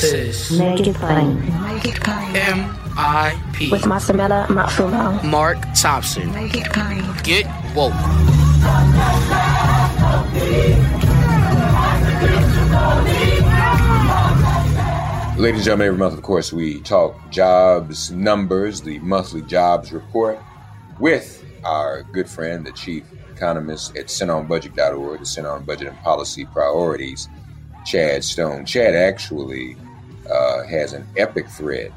This is Make it plain. Make it plain. M.I.P. With Masamela Matfumo. Mark Thompson. Make it plain. Get woke. Ladies and gentlemen, every month, of course, we talk jobs numbers, the monthly jobs report, with our good friend, the chief economist at centeronbudget.org, the Center on Budget and Policy Priorities, Chad Stone. Chad actually uh, has an epic thread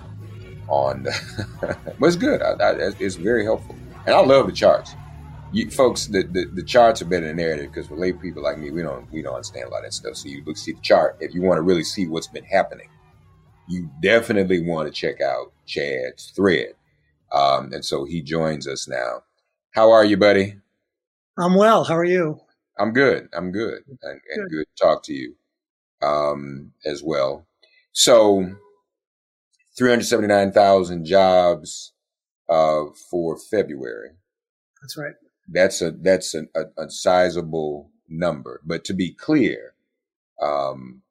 on, the but it's good. I, I, it's very helpful, and I love the charts. You folks, the, the, the charts are better than narrative because for lay people like me, we don't we don't understand a lot of that stuff. So you look see the chart if you want to really see what's been happening. You definitely want to check out Chad's thread, um, and so he joins us now. How are you, buddy? I'm well. How are you? I'm good. I'm good, and, and good. good to talk to you um, as well. So, 379,000 jobs uh, for February. That's right. That's a that's a, a, a sizable number. But to be clear, um,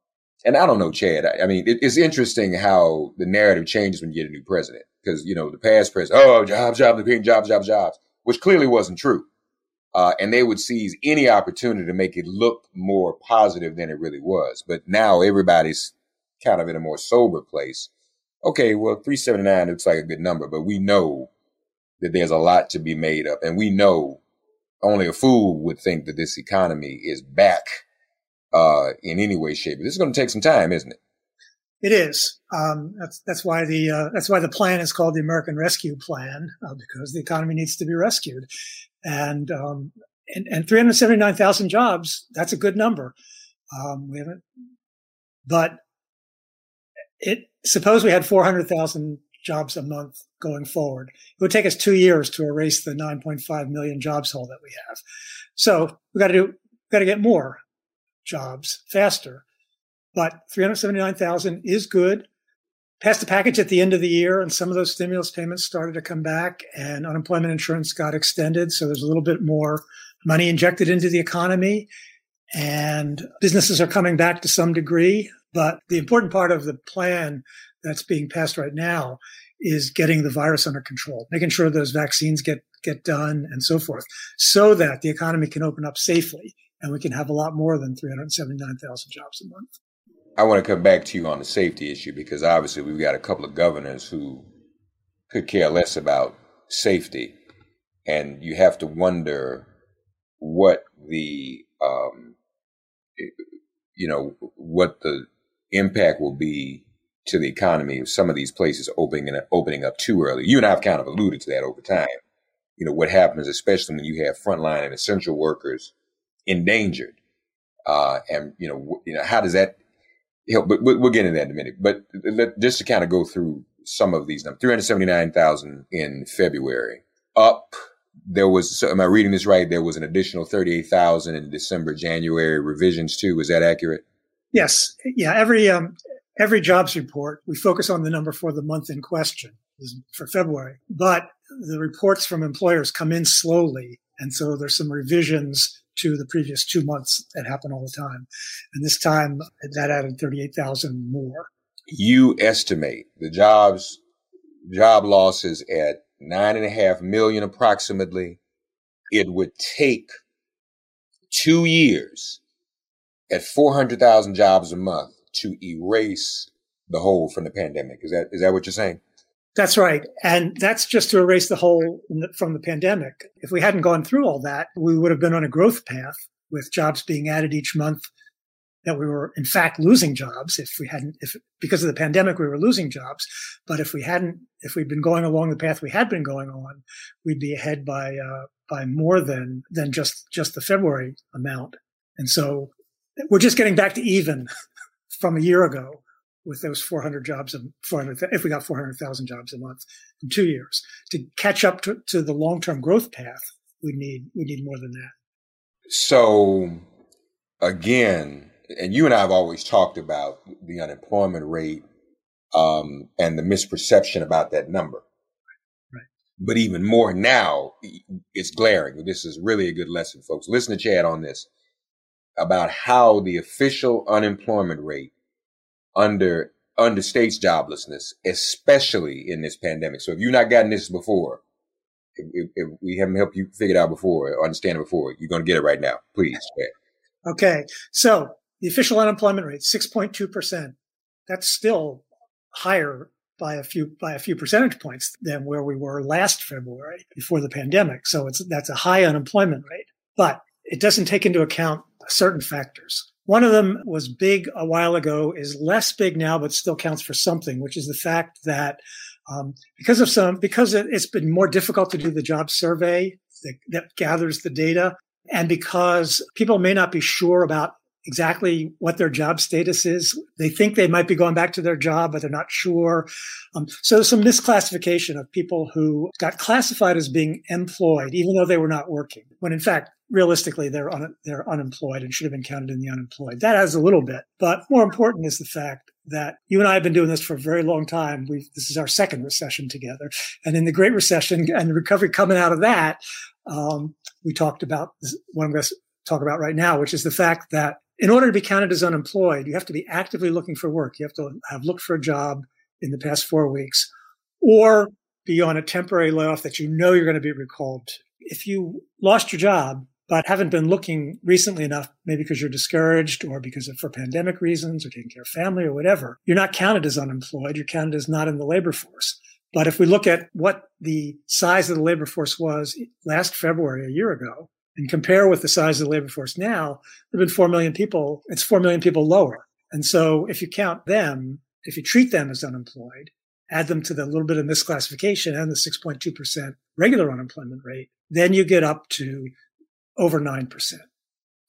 and I don't know, Chad. I, I mean, it, it's interesting how the narrative changes when you get a new president. Because you know the past president, oh, jobs, jobs, the green jobs, jobs, jobs, which clearly wasn't true. Uh, and they would seize any opportunity to make it look more positive than it really was. But now everybody's kind of in a more sober place. Okay, well, 379 looks like a good number, but we know that there's a lot to be made up. And we know only a fool would think that this economy is back uh, in any way, shape. This is going to take some time, isn't it? It is. Um, that's that's why the uh, that's why the plan is called the American Rescue Plan uh, because the economy needs to be rescued, and um, and, and 379,000 jobs. That's a good number. Um, we haven't, but it suppose we had 400,000 jobs a month going forward. It would take us two years to erase the 9.5 million jobs hole that we have. So we got to do, got to get more jobs faster. But 379,000 is good. Passed the package at the end of the year, and some of those stimulus payments started to come back, and unemployment insurance got extended. So there's a little bit more money injected into the economy, and businesses are coming back to some degree. But the important part of the plan that's being passed right now is getting the virus under control, making sure those vaccines get get done and so forth, so that the economy can open up safely and we can have a lot more than 379,000 jobs a month. I want to come back to you on the safety issue because obviously we've got a couple of governors who could care less about safety, and you have to wonder what the um, you know what the impact will be to the economy of some of these places opening opening up too early. You and I have kind of alluded to that over time. You know what happens, especially when you have frontline and essential workers endangered, uh, and you know you know how does that help? But we'll get into that in a minute. But let, just to kind of go through some of these numbers, three hundred seventy nine thousand in February, up there was, so am I reading this right? There was an additional 38,000 in December, January revisions too. Was that accurate? Yes. Yeah. Every, um, every jobs report, we focus on the number for the month in question for February, but the reports from employers come in slowly. And so there's some revisions to the previous two months that happen all the time. And this time that added 38,000 more. You estimate the jobs, job losses at nine and a half million approximately. It would take two years at 400,000 jobs a month to erase the hole from the pandemic. Is that, is that what you're saying? That's right. And that's just to erase the hole from the pandemic. If we hadn't gone through all that, we would have been on a growth path with jobs being added each month that we were in fact losing jobs if we hadn't if because of the pandemic we were losing jobs but if we hadn't if we'd been going along the path we had been going on we'd be ahead by uh, by more than than just just the february amount and so we're just getting back to even from a year ago with those 400 jobs and 400 if we got 400,000 jobs a month in 2 years to catch up to, to the long-term growth path we need we need more than that so again and you and I have always talked about the unemployment rate um, and the misperception about that number. Right. But even more now, it's glaring. This is really a good lesson, folks. Listen to Chad on this about how the official unemployment rate under understates joblessness, especially in this pandemic. So if you've not gotten this before, if, if we haven't helped you figure it out before or understand it before, you're going to get it right now. Please. Chad. Okay. So the official unemployment rate, 6.2%. That's still higher by a few by a few percentage points than where we were last February before the pandemic. So it's that's a high unemployment rate. But it doesn't take into account certain factors. One of them was big a while ago, is less big now, but still counts for something, which is the fact that um, because of some because it's been more difficult to do the job survey that, that gathers the data, and because people may not be sure about exactly what their job status is. They think they might be going back to their job, but they're not sure. Um, so some misclassification of people who got classified as being employed, even though they were not working, when in fact, realistically, they're un- they're unemployed and should have been counted in the unemployed. That has a little bit, but more important is the fact that you and I have been doing this for a very long time. we this is our second recession together, and in the Great Recession and the recovery coming out of that, um, we talked about what I'm going to talk about right now, which is the fact that in order to be counted as unemployed, you have to be actively looking for work. You have to have looked for a job in the past four weeks or be on a temporary layoff that you know you're going to be recalled. If you lost your job, but haven't been looking recently enough, maybe because you're discouraged or because of for pandemic reasons or taking care of family or whatever, you're not counted as unemployed. You're counted as not in the labor force. But if we look at what the size of the labor force was last February, a year ago, and compare with the size of the labor force now, there have been 4 million people. It's 4 million people lower. And so if you count them, if you treat them as unemployed, add them to the little bit of misclassification and the 6.2% regular unemployment rate, then you get up to over 9%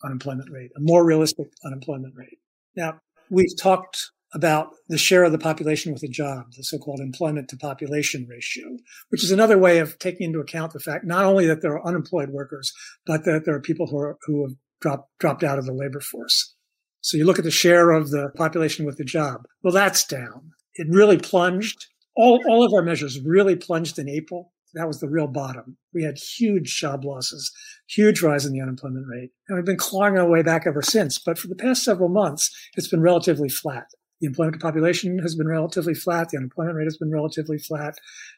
unemployment rate, a more realistic unemployment rate. Now, we've talked about the share of the population with a job, the so-called employment to population ratio, which is another way of taking into account the fact not only that there are unemployed workers, but that there are people who, are, who have dropped, dropped out of the labor force. So you look at the share of the population with a job. Well, that's down. It really plunged. All, all of our measures really plunged in April. That was the real bottom. We had huge job losses, huge rise in the unemployment rate. And we've been clawing our way back ever since. But for the past several months, it's been relatively flat. The employment population has been relatively flat. The unemployment rate has been relatively flat.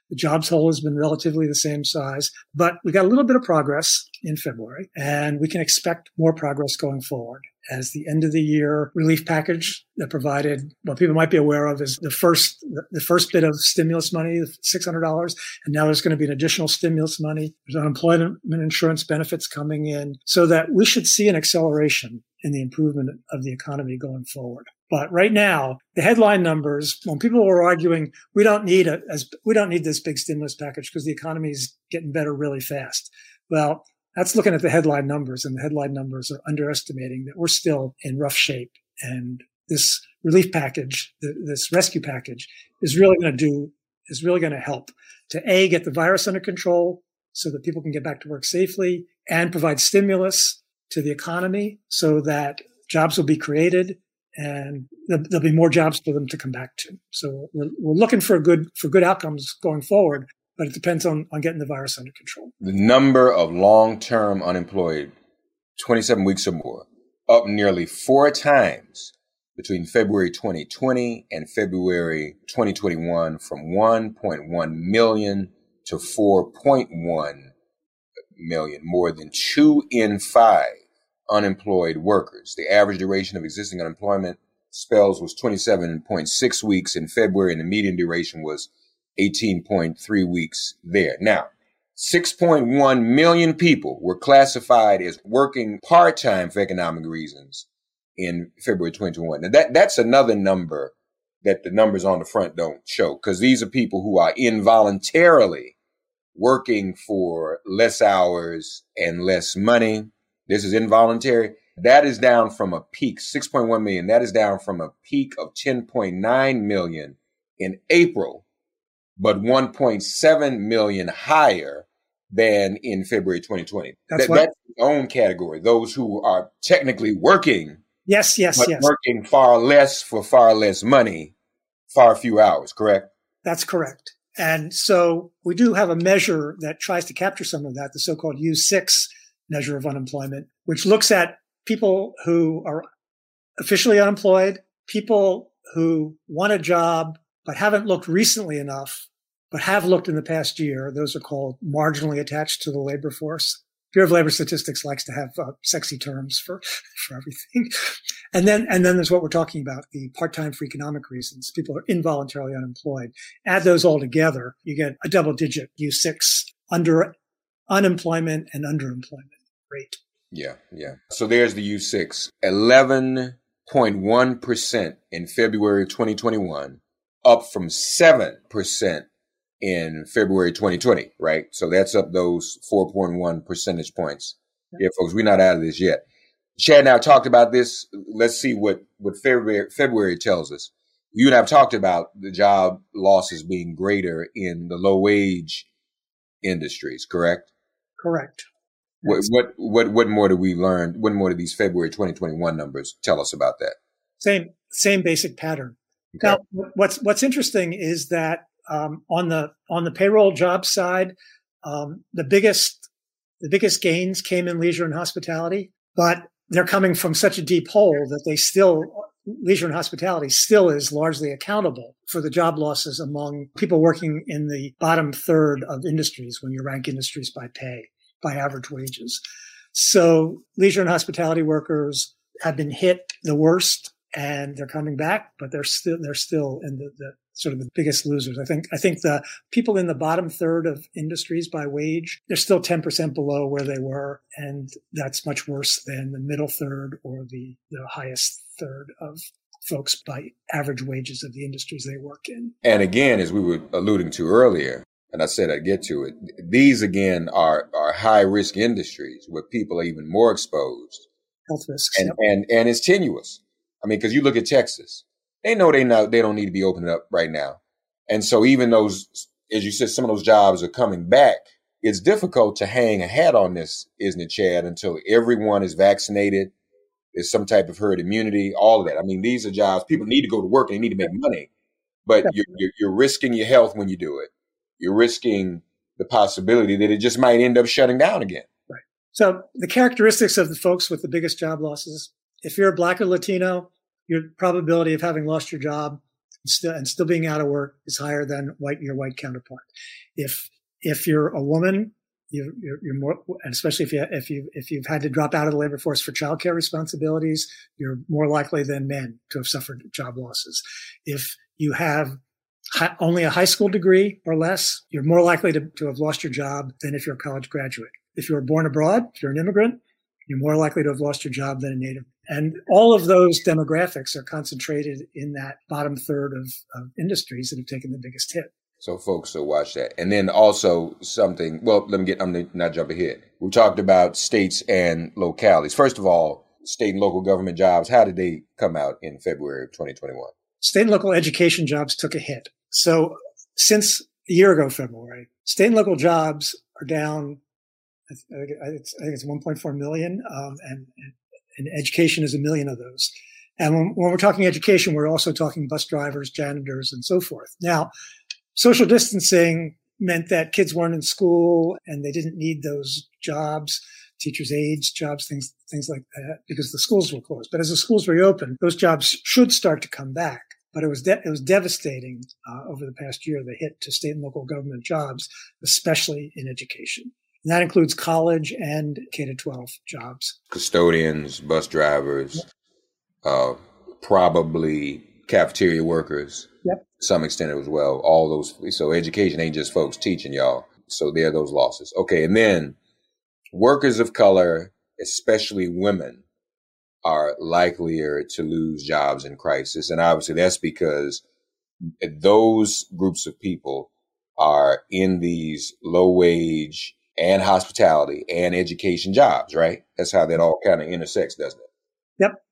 The jobs hole has been relatively the same size, but we got a little bit of progress in February and we can expect more progress going forward as the end of the year relief package that provided what people might be aware of is the first the first bit of stimulus money, six hundred dollars, and now there's going to be an additional stimulus money. There's unemployment insurance benefits coming in, so that we should see an acceleration in the improvement of the economy going forward. But right now, the headline numbers, when people were arguing, we don't need a, as we don't need this big stimulus package because the economy is getting better really fast. Well, that's looking at the headline numbers and the headline numbers are underestimating that we're still in rough shape. And this relief package, this rescue package is really going to do, is really going to help to A, get the virus under control so that people can get back to work safely and provide stimulus to the economy so that jobs will be created and there'll be more jobs for them to come back to. So we're, we're looking for good for good outcomes going forward, but it depends on, on getting the virus under control. The number of long term unemployed, 27 weeks or more, up nearly four times between February 2020 and February 2021 from 1.1 million to 4.1 million, more than two in five unemployed workers. The average duration of existing unemployment spells was 27.6 weeks in February, and the median duration was 18.3 weeks there. Now, 6.1 million people were classified as working part-time for economic reasons in February 2021. Now that, that's another number that the numbers on the front don't show because these are people who are involuntarily working for less hours and less money this is involuntary. That is down from a peak, 6.1 million. That is down from a peak of 10.9 million in April, but 1.7 million higher than in February 2020. That's, that, that's its own category. Those who are technically working. Yes, yes, but yes. Working far less for far less money, far few hours, correct? That's correct. And so we do have a measure that tries to capture some of that, the so-called U6 measure of unemployment, which looks at people who are officially unemployed, people who want a job but haven't looked recently enough, but have looked in the past year. Those are called marginally attached to the labor force. Bureau of Labor Statistics likes to have uh, sexy terms for, for everything. And then, and then there's what we're talking about, the part-time for economic reasons. People are involuntarily unemployed. Add those all together, you get a double digit U6 under unemployment and underemployment rate. Yeah, yeah. So there's the U6, 11.1% in February 2021, up from 7% in February 2020, right? So that's up those 4.1 percentage points. Yeah, folks, we're not out of this yet. Chad and I talked about this. Let's see what, what February, February tells us. You and I have talked about the job losses being greater in the low wage industries, correct? Correct. What, what, what, what more do we learn? What more do these February 2021 numbers tell us about that? Same, same basic pattern. Okay. Now, what's, what's interesting is that, um, on the, on the payroll job side, um, the biggest, the biggest gains came in leisure and hospitality, but they're coming from such a deep hole that they still, leisure and hospitality still is largely accountable for the job losses among people working in the bottom third of industries when you rank industries by pay by average wages. So leisure and hospitality workers have been hit the worst and they're coming back, but they're still, they're still in the, the sort of the biggest losers. I think, I think the people in the bottom third of industries by wage, they're still 10% below where they were. And that's much worse than the middle third or the, the highest third of folks by average wages of the industries they work in. And again, as we were alluding to earlier, and I said I'd get to it. These again are are high risk industries where people are even more exposed. Health risks. And and and it's tenuous. I mean, because you look at Texas, they know they not they don't need to be opening up right now, and so even those, as you said, some of those jobs are coming back. It's difficult to hang a hat on this, isn't it, Chad? Until everyone is vaccinated, there's some type of herd immunity, all of that. I mean, these are jobs people need to go to work and they need to make money, but you're, you're, you're risking your health when you do it you're risking the possibility that it just might end up shutting down again. Right. So the characteristics of the folks with the biggest job losses, if you're a black or Latino, your probability of having lost your job and still, and still being out of work is higher than white, your white counterpart. If, if you're a woman, you, you're, you're more, and especially if you, if you, if you've had to drop out of the labor force for childcare responsibilities, you're more likely than men to have suffered job losses. If you have only a high school degree or less, you're more likely to, to have lost your job than if you're a college graduate. If you were born abroad, if you're an immigrant, you're more likely to have lost your job than a native. And all of those demographics are concentrated in that bottom third of, of industries that have taken the biggest hit. So folks, so watch that. And then also something, well, let me get, I'm not jumping ahead. We talked about states and localities. First of all, state and local government jobs, how did they come out in February of 2021? State and local education jobs took a hit. So since a year ago, February, state and local jobs are down. I think it's, I think it's 1.4 million, um, and, and education is a million of those. And when, when, we're talking education, we're also talking bus drivers, janitors, and so forth. Now, social distancing meant that kids weren't in school and they didn't need those jobs, teachers' aides jobs, things things like that, because the schools were closed. But as the schools reopen, those jobs should start to come back. But it was de- it was devastating uh, over the past year the hit to state and local government jobs, especially in education. And that includes college and K to 12 jobs. Custodians, bus drivers, uh, probably cafeteria workers. Yep. Some extent as well. All those. So education ain't just folks teaching y'all. So there are those losses. Okay. And then workers of color, especially women, are likelier to lose jobs in crisis. And obviously that's because those groups of people are in these low wage and hospitality and education jobs, right? That's how that all kind of intersects, doesn't it? Yep.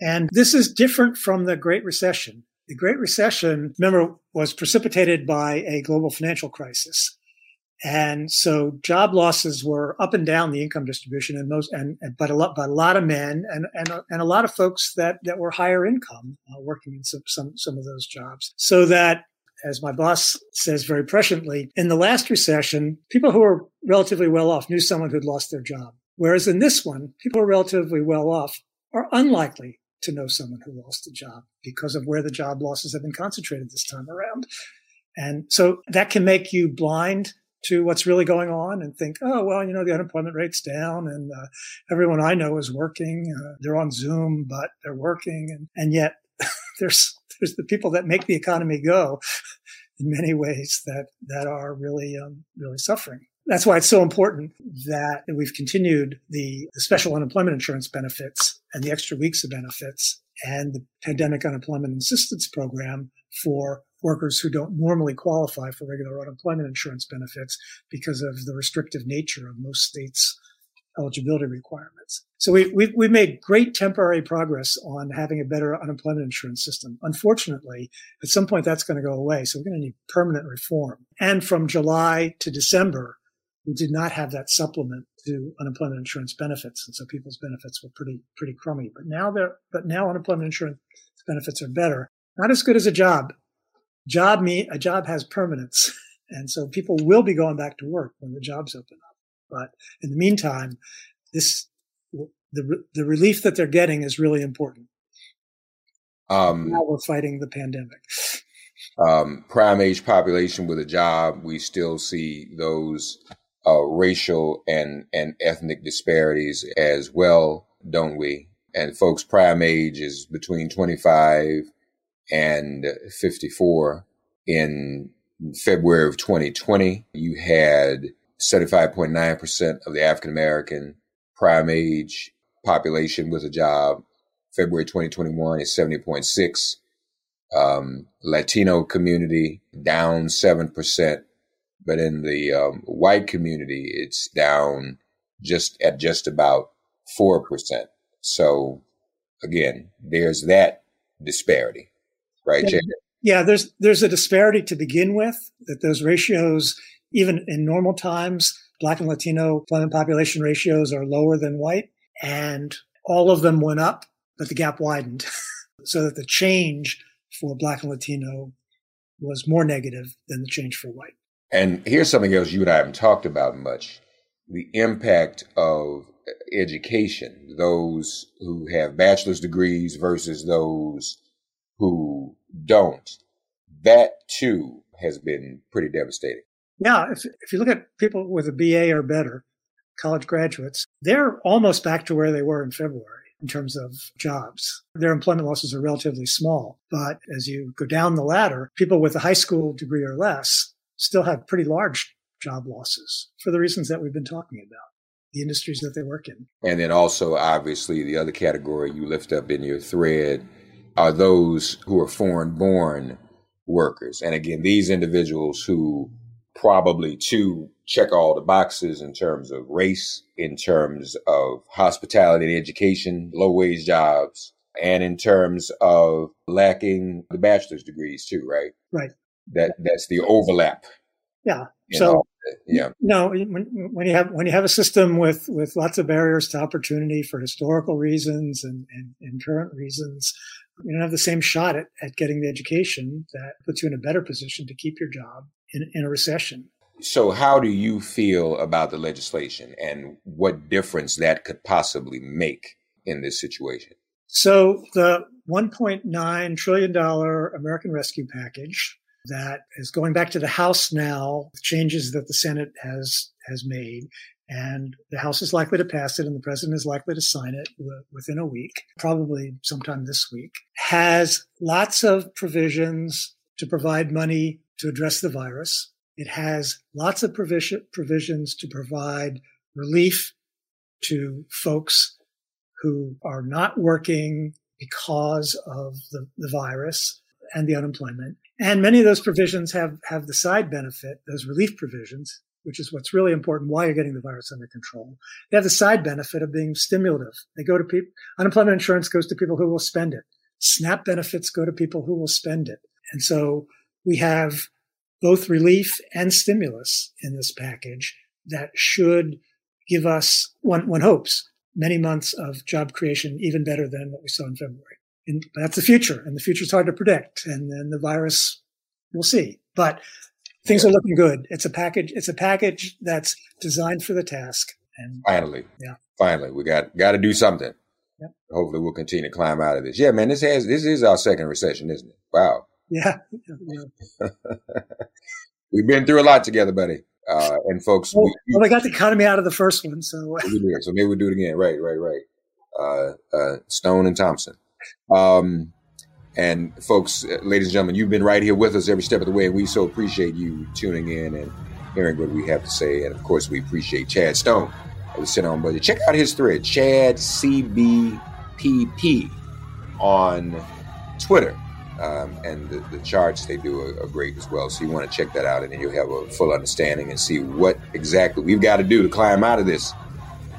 And this is different from the Great Recession. The Great Recession, remember, was precipitated by a global financial crisis. And so job losses were up and down the income distribution and most, and, and but a lot, but a lot of men and, and, and a lot of folks that, that were higher income uh, working in some, some, some of those jobs. So that as my boss says very presciently, in the last recession, people who were relatively well off knew someone who'd lost their job. Whereas in this one, people who are relatively well off are unlikely to know someone who lost a job because of where the job losses have been concentrated this time around. And so that can make you blind to what's really going on and think, oh, well, you know, the unemployment rate's down and uh, everyone I know is working. Uh, they're on Zoom, but they're working. And, and yet there's, there's the people that make the economy go in many ways that, that are really, um, really suffering. That's why it's so important that we've continued the, the special unemployment insurance benefits and the extra weeks of benefits and the pandemic unemployment assistance program for workers who don't normally qualify for regular unemployment insurance benefits because of the restrictive nature of most states' eligibility requirements. So we, we, we made great temporary progress on having a better unemployment insurance system. Unfortunately, at some point that's going to go away. So we're going to need permanent reform. And from July to December, we did not have that supplement to unemployment insurance benefits. And so people's benefits were pretty, pretty crummy. But now they're, but now unemployment insurance benefits are better. Not as good as a job, job me a job has permanence. And so people will be going back to work when the jobs open up. But in the meantime this the the relief that they're getting is really important. Um, now we're fighting the pandemic. um, prime age population with a job we still see those uh, racial and and ethnic disparities as well don't we? And folks prime age is between 25 and 54 in February of 2020. You had 75.9% of the African American prime age population with a job. February 2021 is 70.6. Um, Latino community down 7%. But in the um, white community, it's down just at just about 4%. So again, there's that disparity right, yeah, Yeah, there's there's a disparity to begin with that those ratios, even in normal times, Black and Latino employment population ratios are lower than white, and all of them went up, but the gap widened, so that the change for Black and Latino was more negative than the change for white. And here's something else you and I haven't talked about much: the impact of education, those who have bachelor's degrees versus those who don't, that too has been pretty devastating. Yeah, if, if you look at people with a BA or better, college graduates, they're almost back to where they were in February in terms of jobs. Their employment losses are relatively small. But as you go down the ladder, people with a high school degree or less still have pretty large job losses for the reasons that we've been talking about the industries that they work in. And then also, obviously, the other category you lift up in your thread are those who are foreign born workers. And again, these individuals who probably too check all the boxes in terms of race, in terms of hospitality and education, low wage jobs, and in terms of lacking the bachelor's degrees too, right? Right. That that's the overlap. Yeah. So Yeah. No, when, when you have when you have a system with with lots of barriers to opportunity for historical reasons and, and, and current reasons, you don't have the same shot at, at getting the education that puts you in a better position to keep your job in, in a recession. So, how do you feel about the legislation and what difference that could possibly make in this situation? So, the $1.9 trillion American Rescue Package that is going back to the House now, changes that the Senate has has made, and the House is likely to pass it, and the President is likely to sign it within a week, probably sometime this week. Has lots of provisions to provide money to address the virus. It has lots of provision, provisions to provide relief to folks who are not working because of the, the virus and the unemployment. And many of those provisions have, have the side benefit, those relief provisions, which is what's really important, why you're getting the virus under control. They have the side benefit of being stimulative. They go to people, unemployment insurance goes to people who will spend it. SNAP benefits go to people who will spend it. And so we have both relief and stimulus in this package that should give us, one, one hopes, many months of job creation even better than what we saw in February. And that's the future, and the future is hard to predict. And then the virus, we'll see. But things are looking good. It's a package. It's a package that's designed for the task. And finally, yeah, finally, we got got to do something. Yep. Hopefully, we'll continue to climb out of this. Yeah, man, this has this is our second recession, isn't it? Wow. Yeah. yeah. We've been through a lot together, buddy. Uh, and folks, well, we, well, we got the economy out of the first one, so. So maybe we'll do it again. Right, right, right. Uh, uh, Stone and Thompson. Um, and folks, uh, ladies and gentlemen, you've been right here with us every step of the way, and we so appreciate you tuning in and hearing what we have to say. And of course, we appreciate Chad Stone of the Center on Budget. Check out his thread, Chad CBPP, on Twitter. Um, and the, the, charts they do are, are, great as well. So you want to check that out, and then you'll have a full understanding and see what exactly we've got to do to climb out of this.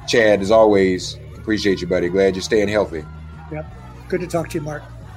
Chad, as always, appreciate you, buddy. Glad you're staying healthy. Yep. Good to talk to you, Mark.